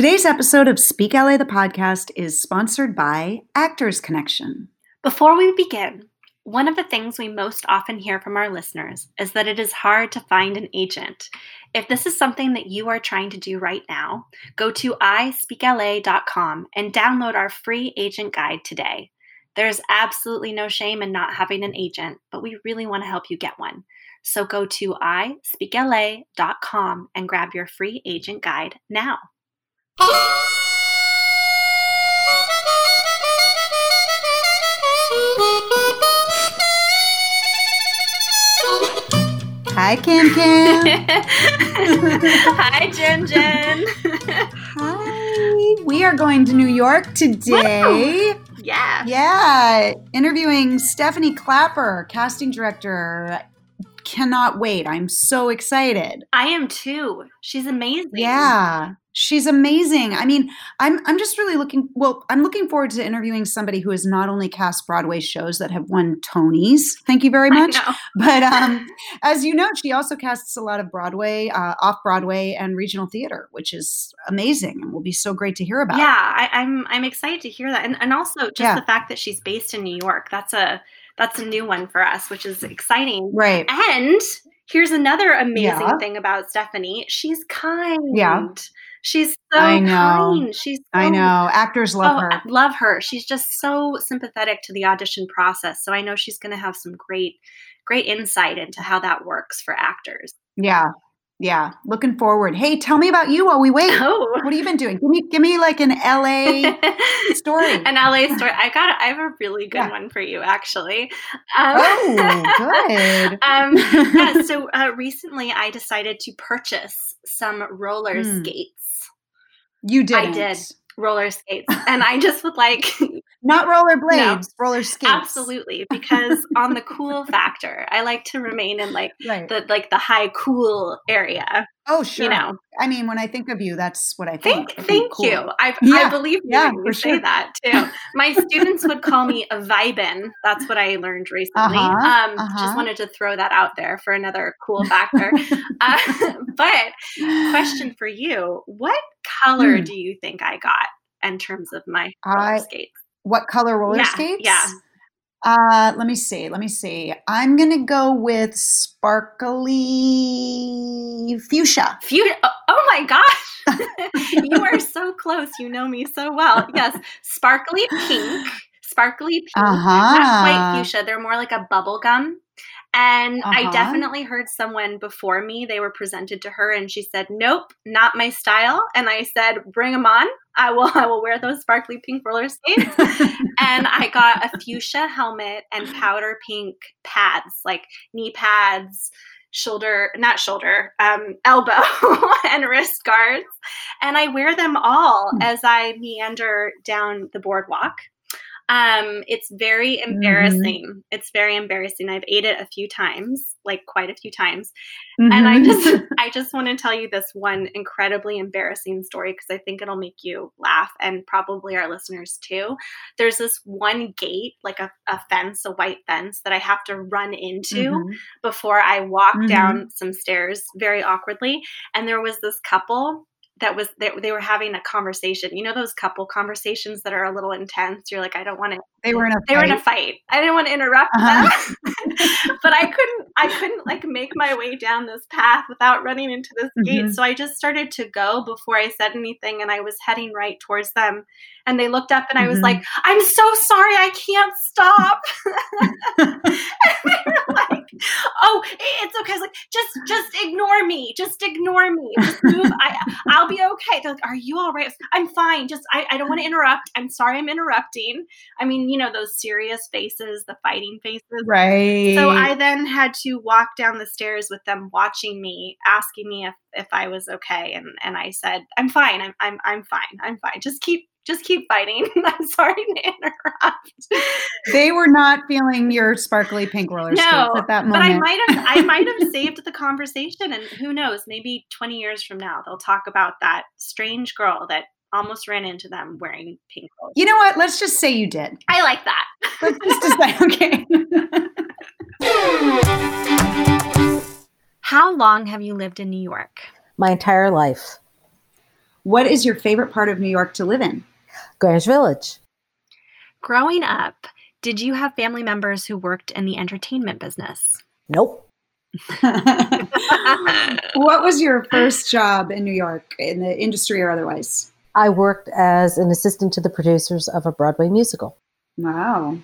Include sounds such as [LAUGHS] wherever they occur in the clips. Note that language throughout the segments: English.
Today's episode of Speak LA the podcast is sponsored by Actors Connection. Before we begin, one of the things we most often hear from our listeners is that it is hard to find an agent. If this is something that you are trying to do right now, go to ispeakla.com and download our free agent guide today. There's absolutely no shame in not having an agent, but we really want to help you get one. So go to ispeakla.com and grab your free agent guide now. Hi, Kim Kim. [LAUGHS] Hi, Jen Jen. Hi. We are going to New York today. Yeah. Yeah. Interviewing Stephanie Klapper, casting director. Cannot wait. I'm so excited. I am too. She's amazing. Yeah. She's amazing. I mean, I'm I'm just really looking well, I'm looking forward to interviewing somebody who has not only cast Broadway shows that have won Tonys. Thank you very much. [LAUGHS] But [LAUGHS] um as you know, she also casts a lot of Broadway, uh, off Broadway and regional theater, which is amazing and will be so great to hear about. Yeah, I, am I'm, I'm excited to hear that. And and also just Yeah. the fact that she's based in New York. That's a that's a new one for us, which is exciting. Right. And here's another amazing Yeah. thing about Stephanie. She's kind. Yeah. She's so I know. kind. She's so, I know. Actors love oh, her. I love her. She's just so sympathetic to the audition process. So I know she's going to have some great, great insight into how that works for actors. Yeah. Yeah. Looking forward. Hey, tell me about you while we wait. Oh, What have you been doing? Give me give me like an LA [LAUGHS] story. An LA story. I got. I have a really good Yeah. one for you, actually. Um, Oh, good. [LAUGHS] um, yeah. [LAUGHS] So uh, recently, I decided to purchase some roller Hmm. skates. You did. I did roller skates, and I just would like [LAUGHS] Not roller [LAUGHS] blades, roller skates. absolutely because on the cool [LAUGHS] factor, I like to remain in like Right. the like the high cool area. Oh, sure. You know. I mean, when I think of you, that's what I think. Thank, I think thank cool. you. I, I Yeah, believe you yeah, when you for say sure. that too. My students would call me a vibin. That's what I learned recently. Uh-huh, um, uh-huh. Just wanted to throw that out there for another cool factor. [LAUGHS] uh, [LAUGHS] but question for you: What color Hmm. do you think I got in terms of my roller I- skates? What color roller Yeah, skates? yeah. Uh, let me see. Let me see. I'm gonna go with sparkly fuchsia. Few- oh, oh my gosh, [LAUGHS] you are so close. You know me so well. Yes, sparkly pink, sparkly pink. Uh not quite huh. fuchsia. They're more like a bubble gum. And I Uh-huh. definitely heard someone before me, they were presented to her and she said, Nope, not my style. And I said, Bring them on. I will [LAUGHS] I will wear those sparkly pink roller skates. [LAUGHS] and I got a fuchsia helmet and powder pink pads, like knee pads, shoulder, not shoulder, um, [LAUGHS] elbow and wrist guards. And I wear them all Hmm. as I meander down the boardwalk. Um, it's very Mm-hmm. embarrassing. It's very embarrassing. I've ate it a few times, like quite a few times. And I just [LAUGHS] I just want to tell you this one incredibly embarrassing story because I think it'll make you laugh and probably our listeners too. There's this one gate, like a, a fence, a white fence that I have to run into Mhm. before I walk down some stairs very awkwardly. And there was this couple that was they, they were having a conversation. You know those couple conversations that are a little intense. You're like, I don't want to. They were in a They were in a fight. fight. I didn't want to interrupt Uh-huh. them, [LAUGHS] [LAUGHS] but I couldn't. I couldn't like make my way down this path without running into this gate. Mhm. So I just started to go before I said anything, and I was heading right towards them. And they looked up, and I was Mhm. like, "I'm so sorry, I can't stop." [LAUGHS] and they were like, "Oh, it's okay." Like, "Just, just ignore me. Just ignore me. Just move. I, I'll be okay." They're like, "Are you all right?" I'm fine. Just, I, I don't want to interrupt. I'm sorry, I'm interrupting. I mean, you know those serious faces, the fighting faces. right. So I then had to walk down the stairs with them watching me, asking me if, if I was okay, and and I said, "I'm fine. I'm I'm I'm fine. I'm fine. Just keep." Just keep fighting. [LAUGHS] I'm sorry to interrupt. they were not feeling your sparkly pink roller skates at that moment. But I might have I might have [LAUGHS] saved the conversation and who knows, maybe 20 years from now they'll talk about that strange girl that almost ran into them wearing pink clothes. you know what? Let's just say you did. I like that. Let's just decide. [LAUGHS] Okay. How long have you lived in New York? my entire life. What is your favorite part of New York to live in? Greenwich Village. Growing up, did you have family members who worked in the entertainment business? Nope. [LAUGHS] what was your first job in New York, in the industry or otherwise? I worked as an assistant to the producers of a Broadway musical. Wow.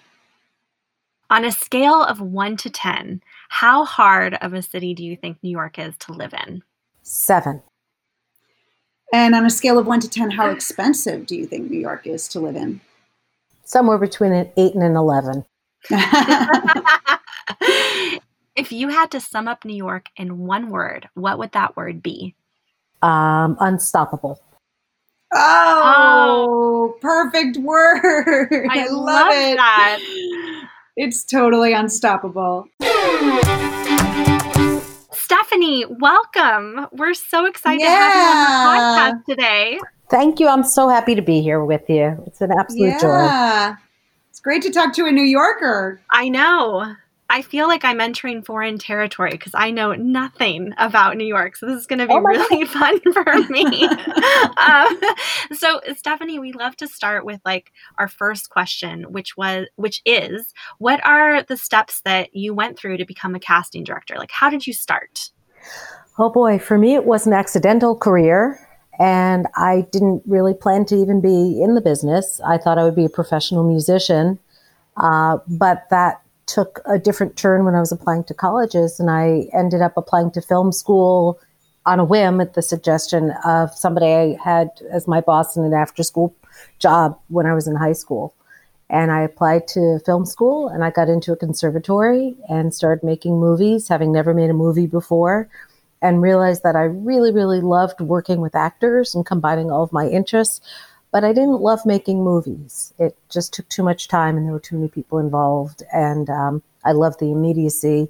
On a scale of one to 10, how hard of a city do you think New York is to live in? Seven. And on a scale of one to 10, how expensive do you think New York is to live in? Somewhere between an eight and an 11. [LAUGHS] if you had to sum up New York in one word, what would that word be? Um, unstoppable. Oh, oh, perfect word. I, [LAUGHS] I love, love it. That. It's totally unstoppable. Stephanie, welcome. We're so excited yeah. to have you on the podcast today. Thank you. I'm so happy to be here with you. It's an absolute yeah. joy. It's great to talk to a New Yorker. I know. I feel like I'm entering foreign territory because I know nothing about New York. So this is going to be oh really [LAUGHS] fun for me. [LAUGHS] um, so Stephanie, we love to start with like our first question, which was, which is, what are the steps that you went through to become a casting director? Like, how did you start? Oh boy, for me, it was an accidental career. And I didn't really plan to even be in the business. I thought I would be a professional musician. Uh, but that took a different turn when I was applying to colleges, and I ended up applying to film school on a whim at the suggestion of somebody I had as my boss in an after school job when I was in high school. And I applied to film school and I got into a conservatory and started making movies, having never made a movie before, and realized that I really, really loved working with actors and combining all of my interests but I didn't love making movies. It just took too much time and there were too many people involved. And um, I loved the immediacy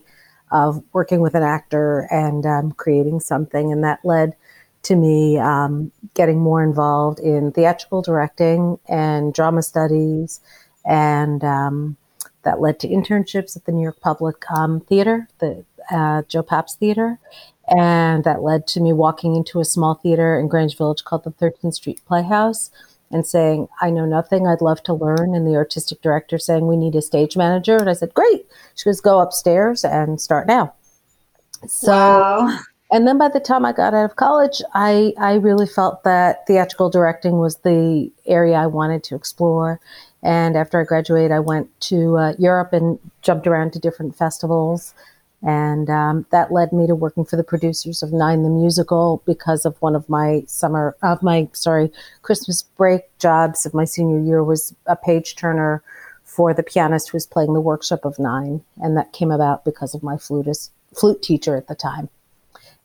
of working with an actor and um, creating something. And that led to me um, getting more involved in theatrical directing and drama studies. And um, that led to internships at the New York Public um, Theater, the uh, Joe Papp's Theater. And that led to me walking into a small theater in Greenwich Village called the 13th Street Playhouse and saying, I know nothing, I'd love to learn. And the artistic director saying, We need a stage manager. And I said, Great. She goes, Go upstairs and start now. So, wow. and then by the time I got out of college, I, I really felt that theatrical directing was the area I wanted to explore. And after I graduated, I went to uh, Europe and jumped around to different festivals and um, that led me to working for the producers of Nine the Musical because of one of my summer of my sorry Christmas break jobs of my senior year was a page turner for the pianist who was playing the workshop of Nine, and that came about because of my flutist flute teacher at the time.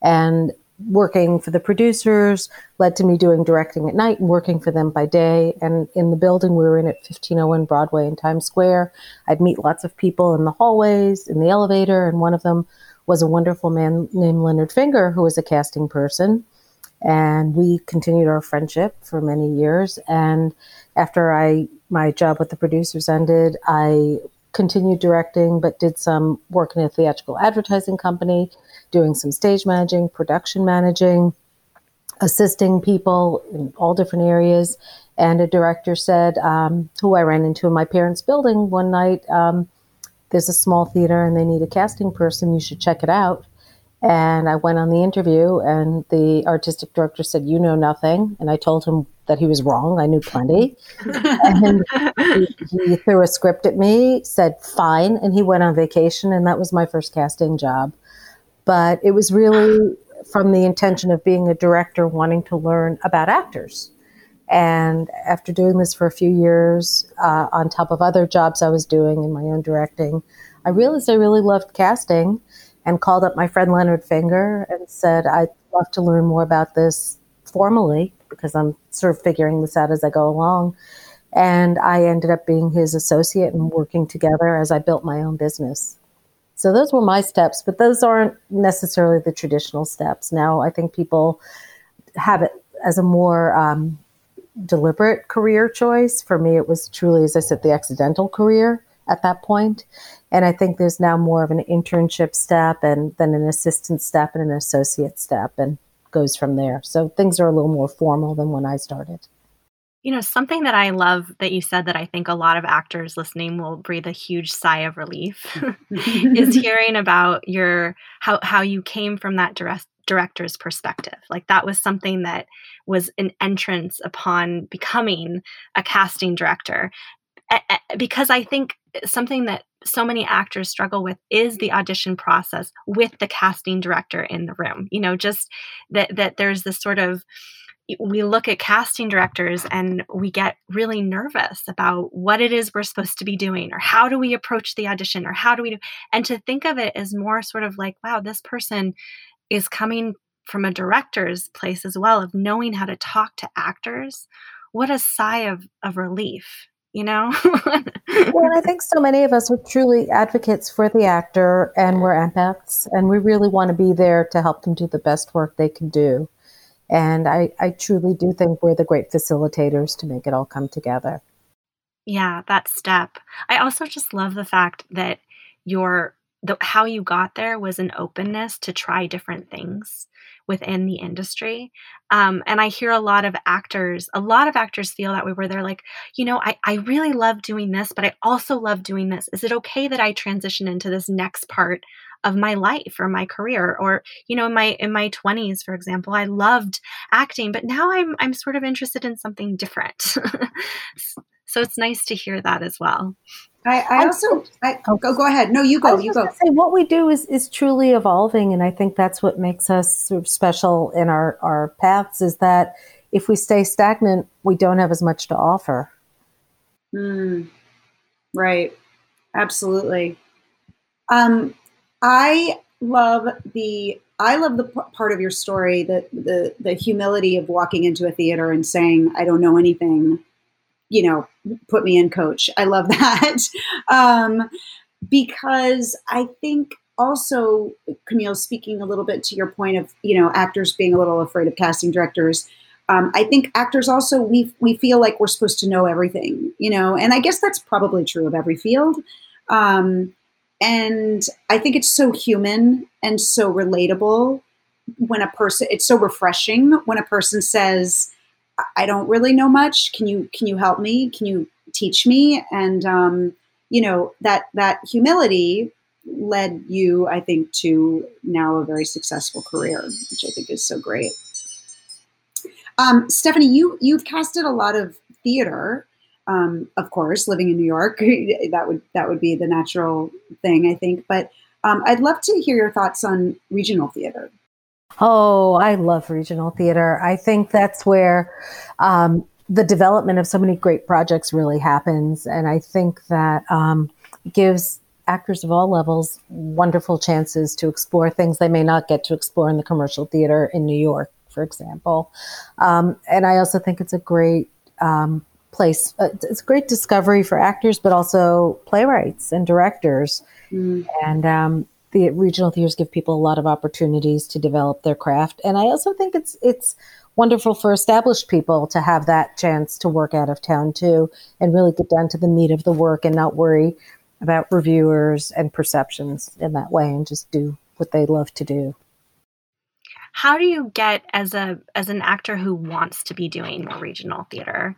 And working for the producers led to me doing directing at night and working for them by day. And in the building we were in at 1501 Broadway in Times Square, I'd meet lots of people in the hallways, in the elevator, and one of them was a wonderful man named Leonard Finger, who was a casting person. And we continued our friendship for many years. And after I my job with the producers ended, I continued directing, but did some work in a theatrical advertising company, doing some stage managing, production managing, assisting people in all different areas. And a director said, um, who I ran into in my parents' building one night, um, there's a small theater and they need a casting person. You should check it out. And I went on the interview, and the artistic director said, You know nothing. And I told him that he was wrong. I knew plenty. and he, he, threw a script at me, said, Fine. And he went on vacation. And that was my first casting job. But it was really from the intention of being a director, wanting to learn about actors. And after doing this for a few years, uh, on top of other jobs I was doing in my own directing, I realized I really loved casting and called up my friend Leonard Finger and said, I'd love to learn more about this formally because I'm sort of figuring this out as I go along. And I ended up being his associate and working together as I built my own business. So those were my steps, but those aren't necessarily the traditional steps. Now I think people have it as a more um, deliberate career choice. For me, it was truly, as I said, the accidental career at that point. And I think there's now more of an internship step and then an assistant step and an associate step. And goes from there. So things are a little more formal than when I started. You know, something that I love that you said that I think a lot of actors listening will breathe a huge sigh of relief [LAUGHS] is [LAUGHS] hearing about your how how you came from that direct director's perspective. Like that was something that was an entrance upon becoming a casting director. Because I think something that so many actors struggle with is the audition process with the casting director in the room. You know, just that that there's this sort of we look at casting directors and we get really nervous about what it is we're supposed to be doing or how do we approach the audition or how do we do and to think of it as more sort of like wow this person is coming from a director's place as well of knowing how to talk to actors what a sigh of, of relief you know well i [LAUGHS] think so many of us are truly advocates for the actor and we're empaths and we really want to be there to help them do the best work they can do and I, I truly do think we're the great facilitators to make it all come together. Yeah, that step. I also just love the fact that your the, how you got there was an openness to try different things within the industry. Um, and I hear a lot of actors, a lot of actors feel that way where they're like, you know, I, I really love doing this, but I also love doing this. Is it okay that I transition into this next part of my life or my career or you know in my in my 20s for example i loved acting but now i'm i'm sort of interested in something different [LAUGHS] so it's nice to hear that as well I, I also I, oh, go go ahead. No, you go. You go. Say, what we do is is truly evolving, and I think that's what makes us sort of special in our our paths. Is that if we stay stagnant, we don't have as much to offer. Mm, right. Absolutely. Um, I love the I love the p- part of your story that the the humility of walking into a theater and saying I don't know anything, you know, put me in, coach. I love [LAUGHS] that um, because I think also Camille speaking a little bit to your point of you know actors being a little afraid of casting directors. Um, I think actors also we we feel like we're supposed to know everything, you know, and I guess that's probably true of every field. Um, and I think it's so human and so relatable when a person it's so refreshing when a person says I don't really know much. Can you can you help me? Can you teach me? And um, you know that that humility led you I think to now a very successful career which I think is so great. Um, Stephanie you you've casted a lot of theater um, of course, living in New York, [LAUGHS] that would that would be the natural thing, I think. But um, I'd love to hear your thoughts on regional theater. Oh, I love regional theater. I think that's where um, the development of so many great projects really happens, and I think that um, gives actors of all levels wonderful chances to explore things they may not get to explore in the commercial theater in New York, for example. Um, and I also think it's a great um, place. Uh, it's a great discovery for actors, but also playwrights and directors. Mm. And um, the regional theaters give people a lot of opportunities to develop their craft. And I also think it's it's wonderful for established people to have that chance to work out of town too, and really get down to the meat of the work and not worry about reviewers and perceptions in that way, and just do what they love to do how do you get as a as an actor who wants to be doing more regional theater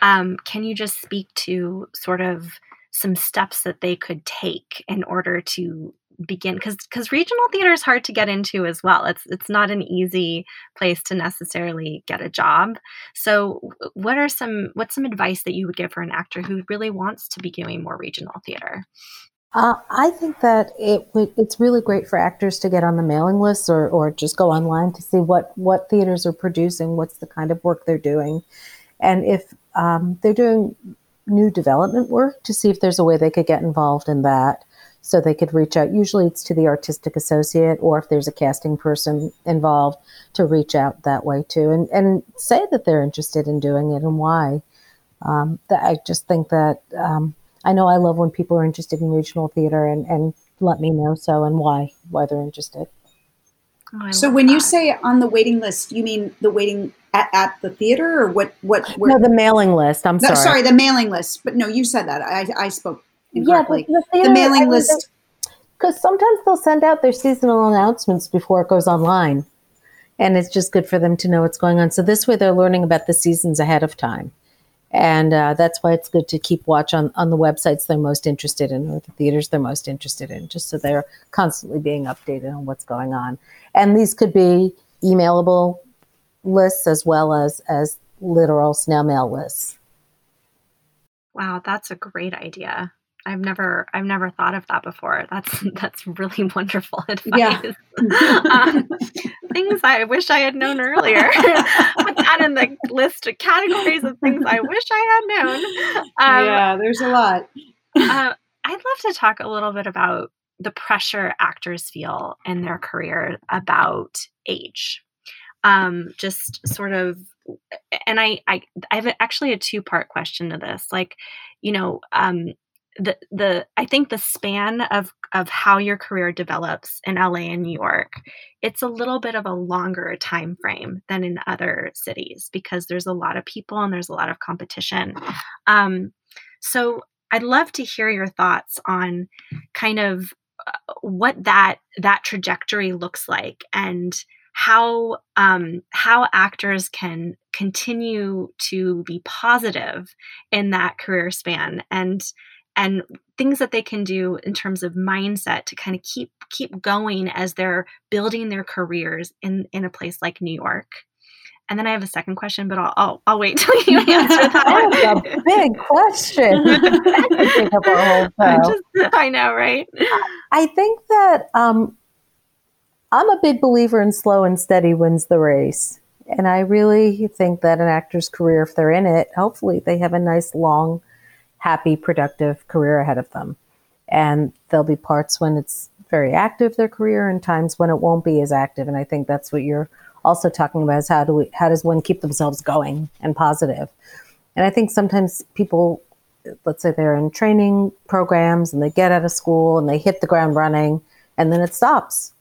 um, can you just speak to sort of some steps that they could take in order to begin because because regional theater is hard to get into as well it's it's not an easy place to necessarily get a job so what are some what's some advice that you would give for an actor who really wants to be doing more regional theater uh, I think that it it's really great for actors to get on the mailing list or, or just go online to see what, what theaters are producing, what's the kind of work they're doing. And if um, they're doing new development work to see if there's a way they could get involved in that. So they could reach out. Usually it's to the artistic associate, or if there's a casting person involved, to reach out that way too, and and say that they're interested in doing it and why. Um, that I just think that um, I know I love when people are interested in regional theater and and let me know so and why why they're interested. Oh, so when that. you say on the waiting list, you mean the waiting at, at the theater or what? What? Where, no, the mailing list. I'm no, sorry. Sorry, the mailing list. But no, you said that. I, I spoke incorrectly. Yeah, the, the, theater, the mailing I mean, list. Because sometimes they'll send out their seasonal announcements before it goes online. and it's just good for them to know what's going on. So this way, they're learning about the seasons ahead of time, and uh, that's why it's good to keep watch on on the websites they're most interested in or the theaters they're most interested in, just so they're constantly being updated on what's going on. And these could be emailable lists as well as as literal snail mail lists. Wow, that's a great idea. I've never I've never thought of that before. That's [LAUGHS] that's really wonderful [LAUGHS] advice. Yeah. um, things I wish I had known earlier. [LAUGHS] Put that in the list of categories of things I wish I had known. Um, yeah, there's a lot. uh, I'd love to talk a little bit about the pressure actors feel in their career about age. Um, just sort of and I, I I have actually a two part question to this. Like, you know, um, the the I think the span of of how your career develops in LA and New York, it's a little bit of a longer time frame than in other cities because there's a lot of people and there's a lot of competition. Um, so I'd love to hear your thoughts on kind of uh, what that that trajectory looks like and how um, how actors can continue to be positive in that career span and and things that they can do in terms of mindset to kind of keep keep going as they're building their careers in in a place like New York. And then I have a second question, but I'll I'll, I'll wait till you [LAUGHS] answer that. That's a big question. [LAUGHS] [LAUGHS] I, just, I know, right? I think that um, I'm a big believer in slow and steady wins the race. And I really think that an actor's career, if they're in it, hopefully they have a nice, long, happy, productive career ahead of them. And there'll be parts when it's very active, their career, and times when it won't be as active. And I think that's what you're also talking about is how do we, how does one keep themselves going and positive? And I think sometimes people, let's say they're in training programs and they get out of school and they hit the ground running and then it stops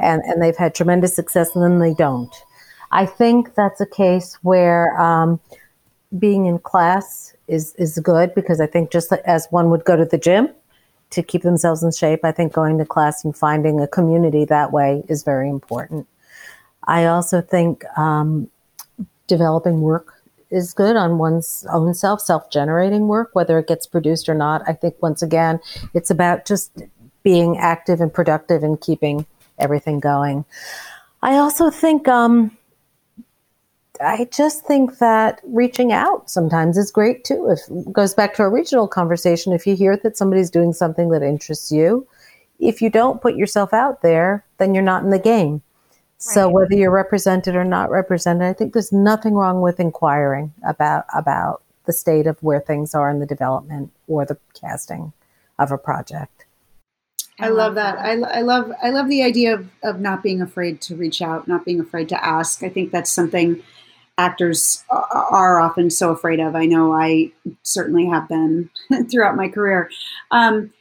and, and they've had tremendous success and then they don't. I think that's a case where um, being in class is, is good because I think just as one would go to the gym to keep themselves in shape, I think going to class and finding a community that way is very important. I also think um, developing work is good on one's own self, self generating work, whether it gets produced or not. I think once again, it's about just being active and productive and keeping everything going. I also think, um, I just think that reaching out sometimes is great too. If it goes back to our original conversation, if you hear that somebody's doing something that interests you, if you don't put yourself out there, then you're not in the game. Right. So whether you're represented or not represented, I think there's nothing wrong with inquiring about about the state of where things are in the development or the casting of a project. I love that. I, I love I love the idea of, of not being afraid to reach out, not being afraid to ask. I think that's something actors are often so afraid of. I know I certainly have been [LAUGHS] throughout my career. Um,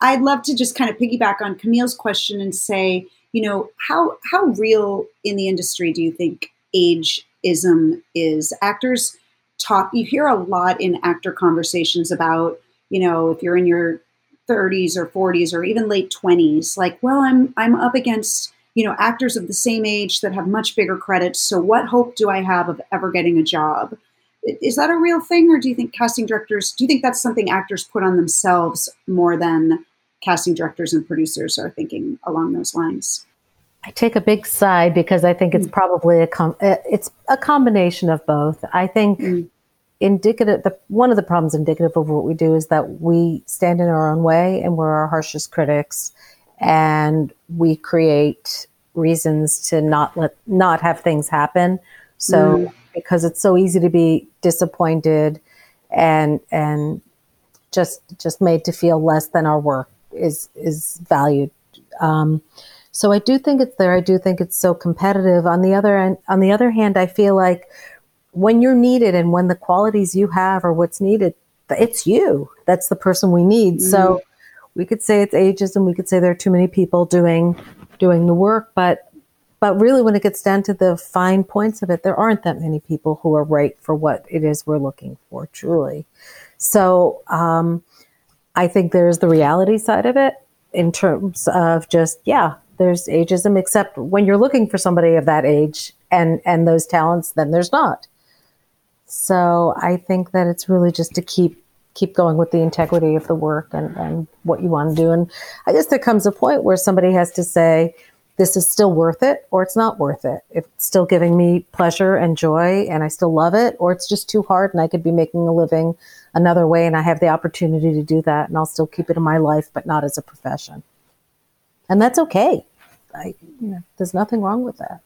I'd love to just kind of piggyback on Camille's question and say, you know, how how real in the industry do you think ageism is? Actors talk. You hear a lot in actor conversations about, you know, if you're in your 30s or 40s or even late 20s like well i'm i'm up against you know actors of the same age that have much bigger credits. So what hope do i have of ever getting a job? Is that a real thing or do you think casting directors do you think that's something actors put on themselves more than casting directors and producers are thinking along those lines? I take a big side because I think it's mm. probably a com- it's a combination of both. I think mm. indicative the one of the problems indicative of what we do is that we stand in our own way and we're our harshest critics and we create reasons to not let not have things happen so mm. because it's so easy to be disappointed and and just just made to feel less than our work is is valued um, so I do think it's there. I do think it's so competitive. On the other end, on the other hand, I feel like when you're needed and when the qualities you have are what's needed, it's you. That's the person we need. Mm-hmm. So we could say it's ageism. We could say there are too many people doing doing the work, but but really, when it gets down to the fine points of it, there aren't that many people who are right for what it is we're looking for. Truly, so um, I think there's the reality side of it in terms of just yeah, there's ageism, except when you're looking for somebody of that age and and those talents, then there's not. So I think that it's really just to keep keep going with the integrity of the work and, and what you want to do. And I guess there comes a point where somebody has to say, this is still worth it or it's not worth it. If it's still giving me pleasure and joy and I still love it, or it's just too hard and I could be making a living another way and I have the opportunity to do that and I'll still keep it in my life, but not as a profession. And that's okay. I, you know, there's nothing wrong with that.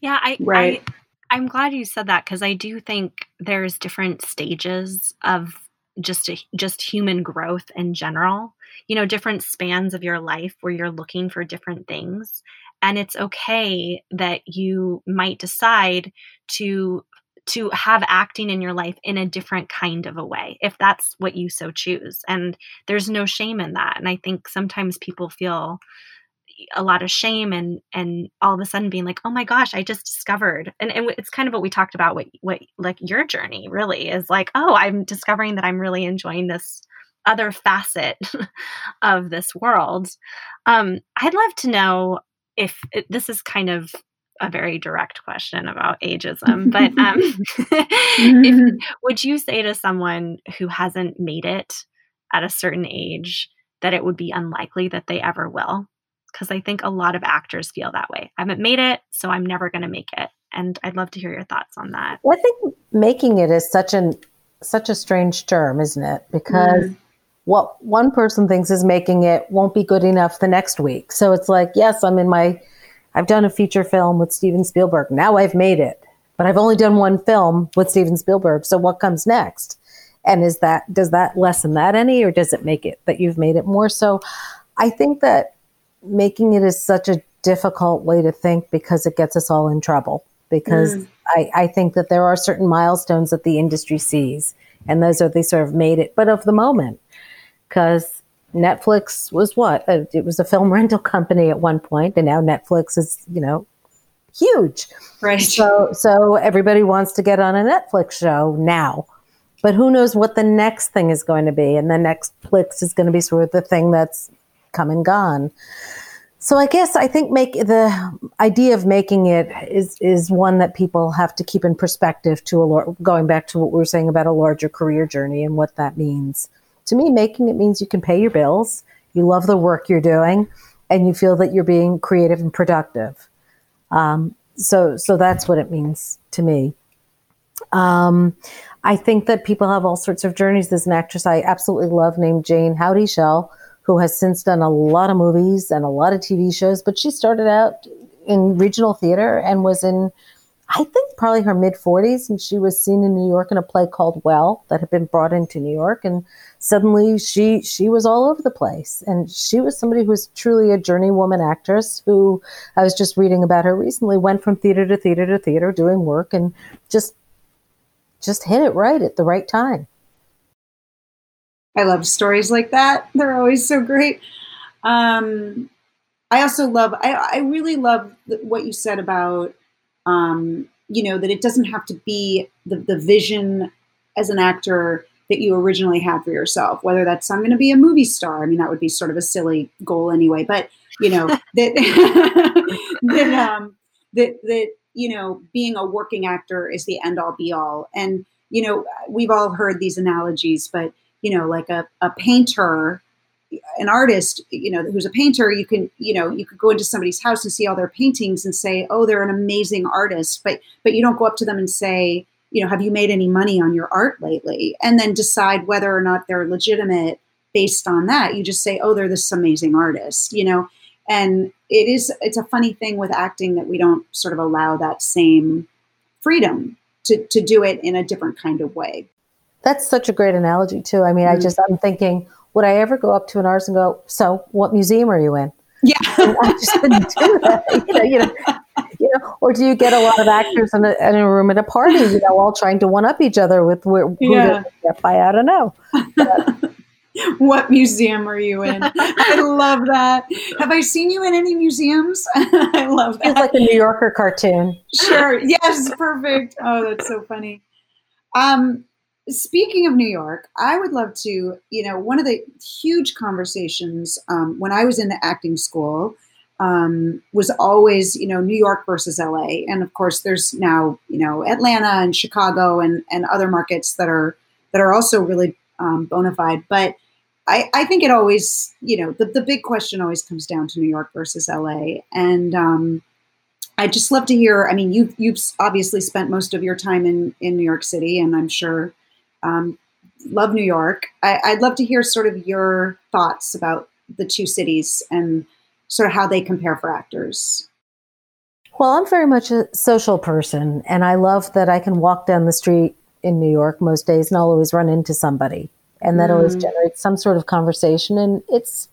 Yeah, I, right. I, I'm glad you said that because I do think there's different stages of just a, just human growth in general. You know, different spans of your life where you're looking for different things, and it's okay that you might decide to to have acting in your life in a different kind of a way if that's what you so choose and there's no shame in that and i think sometimes people feel a lot of shame and and all of a sudden being like oh my gosh i just discovered and, and it's kind of what we talked about what what like your journey really is like oh i'm discovering that i'm really enjoying this other facet [LAUGHS] of this world. Um i'd love to know if it, this is kind of a very direct question about ageism but [LAUGHS] um [LAUGHS] if, would you say to someone who hasn't made it at a certain age that it would be unlikely that they ever will because I think a lot of actors feel that way. I haven't made it, so I'm never going to make it. And I'd love to hear your thoughts on that. Well, I think making it is such an such a strange term, isn't it? Because mm. what one person thinks is making it won't be good enough the next week. So it's like, yes, I'm in my I've done a feature film with Steven Spielberg. Now I've made it. But I've only done one film with Steven Spielberg. So what comes next? And is that does that lessen that any or does it make it that you've made it more? So I think that making it is such a difficult way to think because it gets us all in trouble. Because mm. I, I think that there are certain milestones that the industry sees, and those are they sort of made it, but of the moment. Because Netflix was what? Uh, it was a film [LAUGHS] rental company at one point, and now Netflix is, you know, huge. Right. So, so everybody wants to get on a Netflix show now. But who knows what the next thing is going to be? And the next Netflix is going to be sort of the thing that's come and gone. So I guess I think make the idea of making it is is one that people have to keep in perspective to a going back to what we were saying about a larger career journey and what that means. To me, making it means you can pay your bills, you love the work you're doing, and you feel that you're being creative and productive. Um, so so that's what it means to me. Um, I think that people have all sorts of journeys. There's an actress I absolutely love named Jayne Houdyshell who has since done a lot of movies and a lot of TV shows. But she started out in regional theater and was in, I think, probably her mid 40s. And she was seen in New York in a play called Well that had been brought into New York. And suddenly she she was all over the place. And she was somebody who was truly a journeywoman actress who I was just reading about her recently, went from theater to theater to theater doing work and just just hit it right at the right time. I love stories like that. They're always so great. Um, I also love, I, I really love what you said about, um, you know, that it doesn't have to be the, the vision as an actor that you originally had for yourself, whether that's I'm going to be a movie star. I mean, that would be sort of a silly goal anyway, but you know, [LAUGHS] that, [LAUGHS] that, um, that, that, you know, being a working actor is the end all be all. And, you know, we've all heard these analogies, but you know, like a, a painter, an artist, you know, who's a painter, you can, you know, you could go into somebody's house and see all their paintings and say, oh, they're an amazing artist, but but you don't go up to them and say, you know, have you made any money on your art lately? And then decide whether or not they're legitimate based on that. You just say, oh, they're this amazing artist, you know. And it is it's a funny thing with acting that we don't sort of allow that same freedom to to do it in a different kind of way. That's such a great analogy too. I mean, mm-hmm. I just I'm thinking, would I ever go up to an artist and go, "So, what museum are you in?" Yeah, [LAUGHS] I just couldn't do that. [LAUGHS] You know, you know, you know, or do you get a lot of actors in a, in a room at a party, you know, all trying to one up each other with who yeah. they get by? I don't know. [LAUGHS] what museum are you in? I love that. Have I seen you in any museums? I love that. It's like a New Yorker cartoon. Sure. Yes. Perfect. Oh, that's so funny. Um, Speaking of New York, I would love to, you know, one of the huge conversations um, when I was in the acting school, um, was always, you know, New York versus LA. And of course, there's now, you know, Atlanta and Chicago and, and other markets that are that are also really um, bona fide. But I, I think it always, you know, the, the big question always comes down to New York versus LA. And um, I just love to hear. I mean, you've you've obviously spent most of your time in in New York City, and I'm sure um, love New York. I, I'd love to hear sort of your thoughts about the two cities and sort of how they compare for actors. Well, I'm very much a social person, and I love that I can walk down the street in New York most days and I'll always run into somebody. And that mm. always generates some sort of conversation. And it's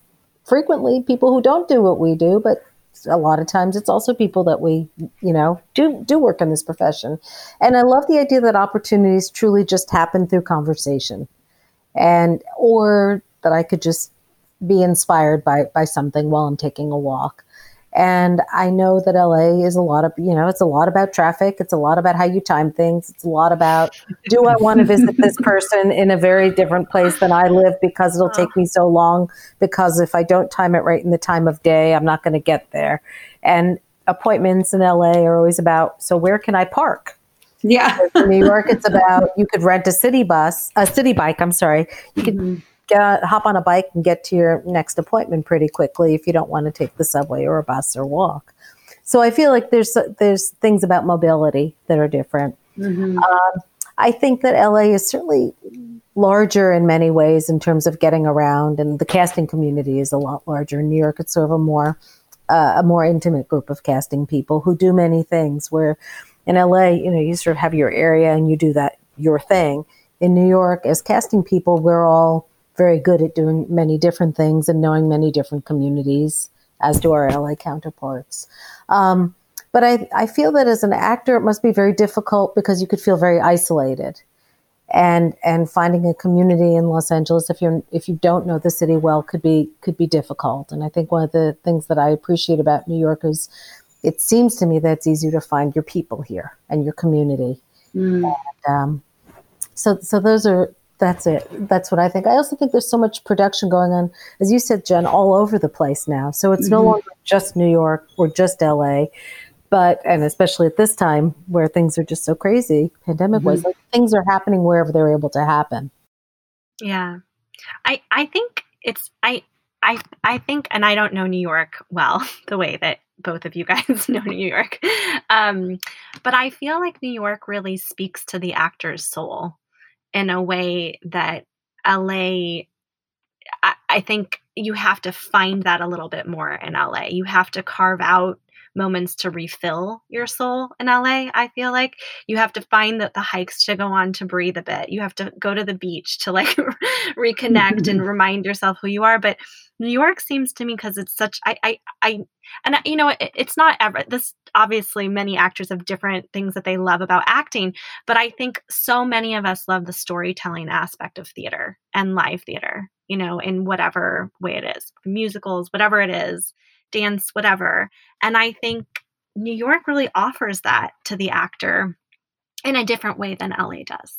frequently people who don't do what we do, but a lot of times it's also people that we, you know, do do work in this profession. And I love the idea that opportunities truly just happen through conversation. And or that I could just be inspired by by something while I'm taking a walk. And I know that LA is a lot of, you know, it's a lot about traffic. It's a lot about how you time things. It's a lot about do I want to visit this [LAUGHS] person in a very different place than I live because it'll take me so long? Because if I don't time it right in the time of day, I'm not going to get there. And appointments in LA are always about so where can I park? Yeah. in New York, it's about you could rent a city bus, a city bike, I'm sorry. You could mm-hmm. Mm-hmm hop on a bike and get to your next appointment pretty quickly if you don't want to take the subway or a bus or walk. So I feel like there's there's things about mobility that are different. Mm-hmm. Um, I think that LA is certainly larger in many ways in terms of getting around, and the casting community is a lot larger. New York, it's sort of a more uh, a more intimate group of casting people who do many things. Where in LA, you know, you sort of have your area and you do that your thing. In New York, as casting people, we're all very good at doing many different things and knowing many different communities, as do our LA counterparts. Um, but I, I feel that as an actor, it must be very difficult because you could feel very isolated. And and finding a community in Los Angeles, if you're if you don't know the city well, could be could be difficult. And I think one of the things that I appreciate about New York is, it seems to me that it's easier to find your people here and your community. Mm. And, um, so so those are that's it. That's what I think. I also think there's so much production going on, as you said, Jen, all over the place now. So it's mm-hmm. no longer just New York or just LA, but and especially at this time where things are just so crazy, pandemic mm-hmm. like things are happening wherever they're able to happen. Yeah, I I think it's I I I think, and I don't know New York well [LAUGHS] the way that both of you guys [LAUGHS] know New York, um, but I feel like New York really speaks to the actor's soul in a way that LA I, I, think you have to find that a little bit more in LA. You have to carve out moments to refill your soul in LA. I feel like you have to find the, the hikes to go on to breathe a bit. You have to go to the beach to like [LAUGHS] reconnect and [LAUGHS] remind yourself who you are. But New York seems to me because it's such I I I and you know it, it's not ever this obviously many actors have different things that they love about acting, but I think so many of us love the storytelling aspect of theater and live theater, you know, in whatever way it is, musicals, whatever it is dance, whatever. And I think New York really offers that to the actor in a different way than LA does.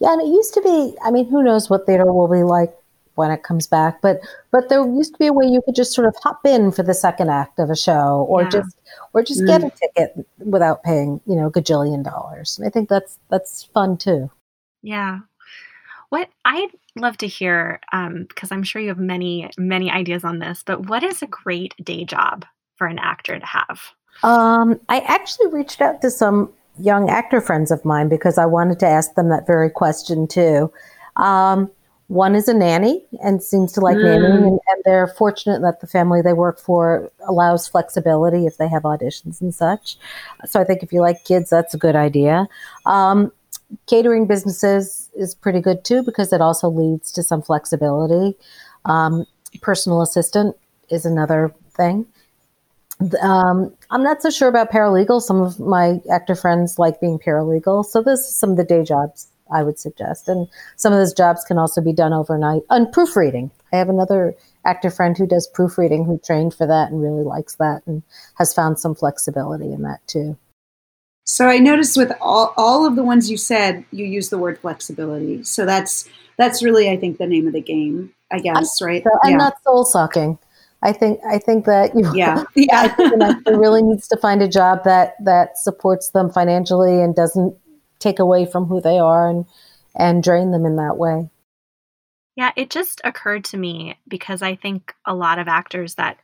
Yeah, and it used to be, I mean, who knows what theater will be like when it comes back, but but there used to be a way you could just sort of hop in for the second act of a show or yeah. just or just mm. get a ticket without paying, you know, a gajillion dollars. And I think that's that's fun too. Yeah. What I'd love to hear, because um, I'm sure you have many, many ideas on this, but what is a great day job for an actor to have? Um, I actually reached out to some young actor friends of mine because I wanted to ask them that very question too. Um, one is a nanny and seems to like mm. nannying, and, and, they're fortunate that the family they work for allows flexibility if they have auditions and such. So I think if you like kids, that's a good idea. Um, catering businesses is pretty good too because it also leads to some flexibility. Um, personal assistant is another thing. Um, I'm not so sure about paralegal. Some of my actor friends like being paralegal. So this is some of the day jobs I would suggest. And some of those jobs can also be done overnight. And proofreading. I have another actor friend who does proofreading who trained for that and really likes that and has found some flexibility in that too. So I noticed with all, all of the ones you said, you use the word flexibility. So that's that's really, I think, the name of the game. I guess, I right? So, and yeah. not soul sucking. I think I think that you yeah [LAUGHS] yeah I actor really needs to find a job that that supports them financially and doesn't take away from who they are and and drain them in that way. Yeah, it just occurred to me because I think a lot of actors that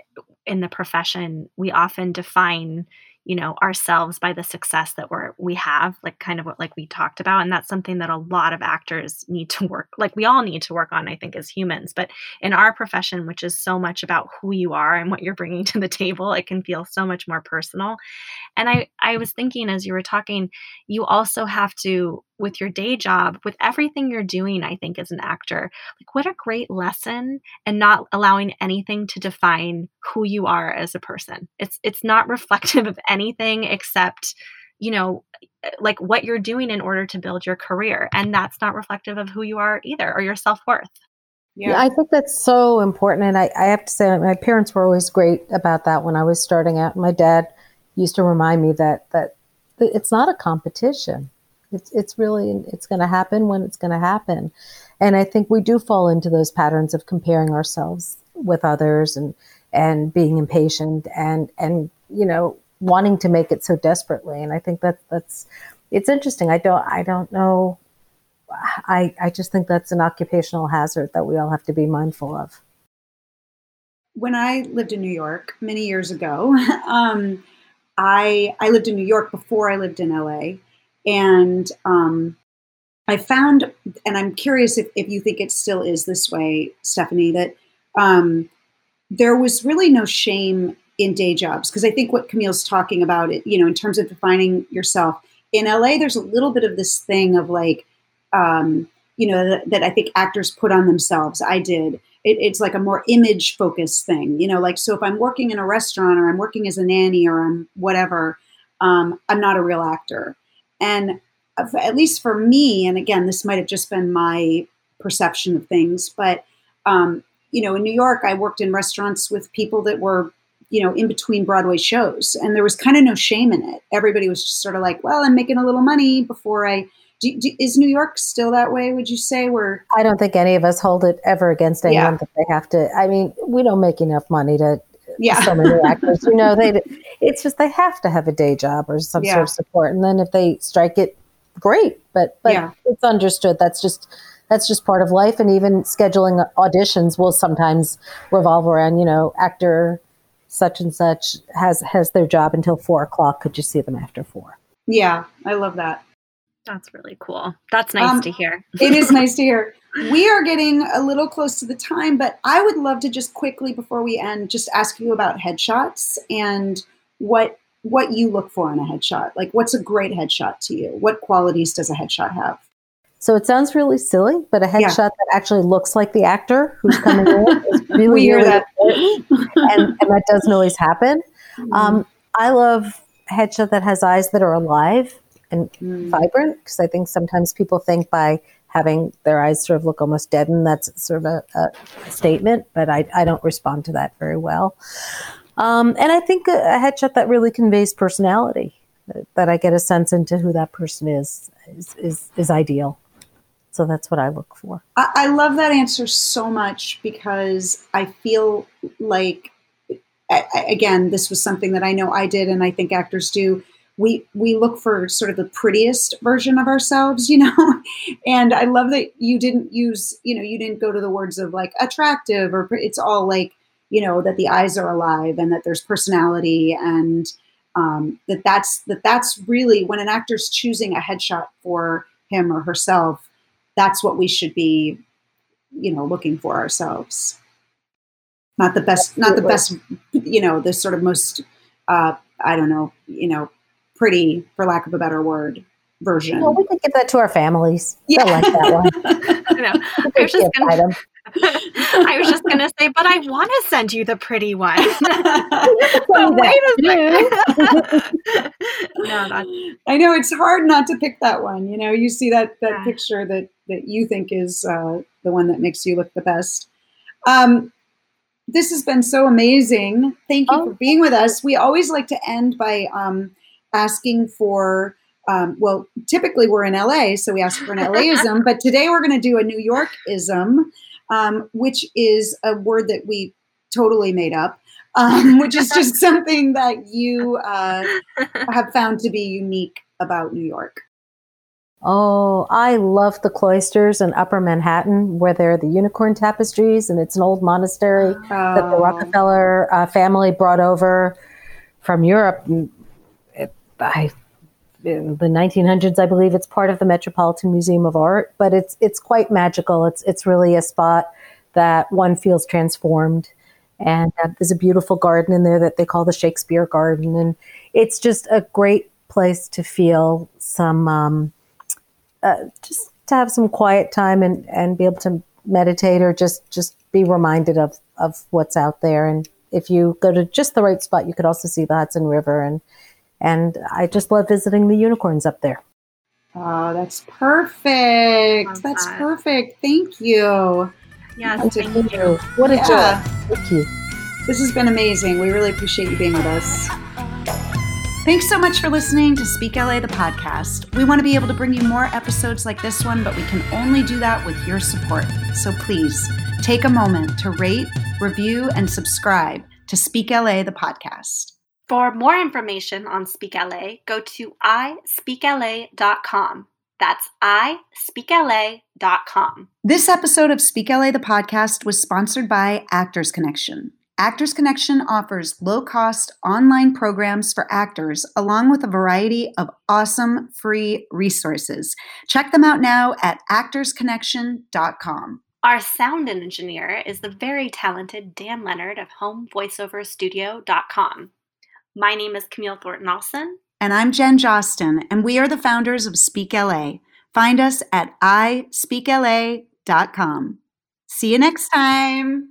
in the profession we often define you know ourselves by the success that we're we have like kind of what like we talked about and that's something that a lot of actors [LAUGHS] need to work like we all need to work on i think as humans. But in our profession which is so much about who you are and what you're bringing [LAUGHS] to the table it can feel so much more personal. And i i was thinking as you were talking you also have to with your day job, with everything you're doing, I think, as an actor. Like, what a great lesson and not allowing anything to define who you are as a person. It's it's not [LAUGHS] reflective of anything except, you know, eh, like what you're doing in order to build your career. And that's not reflective of who you are either or your self-worth. Yeah. yeah. I think that's so important. And I, I have to say, my parents were always great about that when I was starting out. My dad used to remind me that that it's not a competition. It's it's really it's going to happen when it's going to happen, and I think we do fall into those patterns of comparing ourselves with others and and being impatient and and you know wanting to make it so desperately. And I think that that's it's interesting. I don't I don't know. I I just think that's an occupational hazard that we all have to be mindful of. When I lived in New York many years ago, [LAUGHS] um, I I lived in New York before I lived in LA and um, I found, and I'm curious if, if you think it still is this way, Stephanie, that um, there was really no shame in day jobs. Because I think what Camille's talking about, it, you know, in terms of defining yourself, in LA, there's a little bit of this thing of like, um, you know, that, that, I think actors put on themselves. I did. It, it's like a more image focused thing, you know, like, so if I'm working in a restaurant or I'm working as a nanny or I'm whatever, um, I'm not a real actor. And at least for me, and again, this might have just been my perception of things, but um, you know, in New York, I worked in restaurants with people that were, you know, in between Broadway shows, and there was kind of no shame in it. Everybody was just sort of like, "Well, I'm making a little money before I." Do, do, is New York still that way? Would you say? Where I don't think any of us hold it ever against anyone yeah. that they have to. I mean, we don't make enough money to yeah. so many [LAUGHS] actors. You know, they it's just they have to have a day job or some yeah. sort of support, and then if they strike it, great. But but yeah. it's understood. That's just that's just part of life, and even scheduling auditions will sometimes revolve around you know actor such and such has has their job until four o'clock. Could you see them after four? Yeah, I love that. That's really cool. That's nice um, to hear. it is [LAUGHS] nice to hear. We are getting a little close to the time, but I would love to just quickly before we end just ask you about headshots and what what you look for in a headshot. Like what's a great headshot to you? What qualities does a headshot have? So it sounds really silly, but a headshot yeah. that actually looks like the actor who's coming in [LAUGHS] is really, really that. and, and, that doesn't always happen. Mm-hmm. Um, I love headshot that has eyes that are alive and mm. vibrant because I think sometimes people think by having their eyes sort of look almost dead and that's sort of a, a statement, but I, I, don't respond to that very well. Um, and I think a, a, headshot that really conveys personality, that I get a sense into who that person is, is, is, is ideal. So that's what I look for. I, I love that answer so much because I feel like, I, again, this was something that I know I did and I think actors do we we look for sort of the prettiest version of ourselves you know? [LAUGHS] And i love that you didn't use you know you didn't go to the words of like attractive or it's all like you know that the eyes are alive and that there's personality and um, that that's that that's really when an actor's choosing a headshot for him or herself that's what we should be you know looking for ourselves. Not the best not the best you know the sort of most uh, i don't know you know pretty, for lack of a better word, version. Well, we could give that to our families. Yeah, like that one. [LAUGHS] I know. I was just gonna, [LAUGHS] I was just gonna say, but I want to send you the pretty one. [LAUGHS] but wait a second. no, I know it's hard not to pick that one. You know, you see that that yeah. picture that that you think is uh, the one that makes you look the best. Um, this has been so amazing. Thank you oh. for being with us. We always like to end by um, asking for um, well, typically we're in LA, so we ask for an [LAUGHS] LAism, but today we're going to do a New Yorkism, um, which is a word that we totally made up, [LAUGHS] um, which is just something that you uh, have found to be unique about New York. Oh, I love the cloisters in Upper Manhattan where there are the unicorn tapestries, and it's an old monastery oh. that the oh. Rockefeller uh, family brought over from Europe. I, in the 1900s, I believe it's part of the Metropolitan Museum of Art, but it's it's quite magical. It's it's really a spot that one feels transformed, and uh, there's a beautiful garden in there that they call the Shakespeare Garden, and it's just a great place to feel some. Um, uh, just to have some quiet time and, and be able to meditate or just, just be reminded of, of what's out there. And if you go to just the right spot, you could also see the Hudson River. And, and I just love visiting the unicorns up there. Oh, that's perfect. That's that. perfect. Thank you. Yes, thank you. What a yeah. joy. Thank you. This has been amazing. We really appreciate you being with us. Thanks so much for listening to Speak LA, the podcast. We want to be able to bring you more episodes like this one, but we can only do that with your support. So please take a moment to rate, review, and subscribe to Speak LA, the podcast. For more information on Speak LA, go to ispeakla.com. That's ispeakla.com. This episode of Speak LA, the podcast was sponsored by Actors Connection. Actors Connection offers low cost online programs for actors, along with a variety of awesome free resources. Check them out now at actorsconnection.com. Our sound engineer is the very talented Dan Leonard of homevoiceoverstudio.com. My name is Camille Thornton Olson. And I'm Jen Jostin, and we are the founders of Speak LA. Find us at ispeakla.com. See you next time.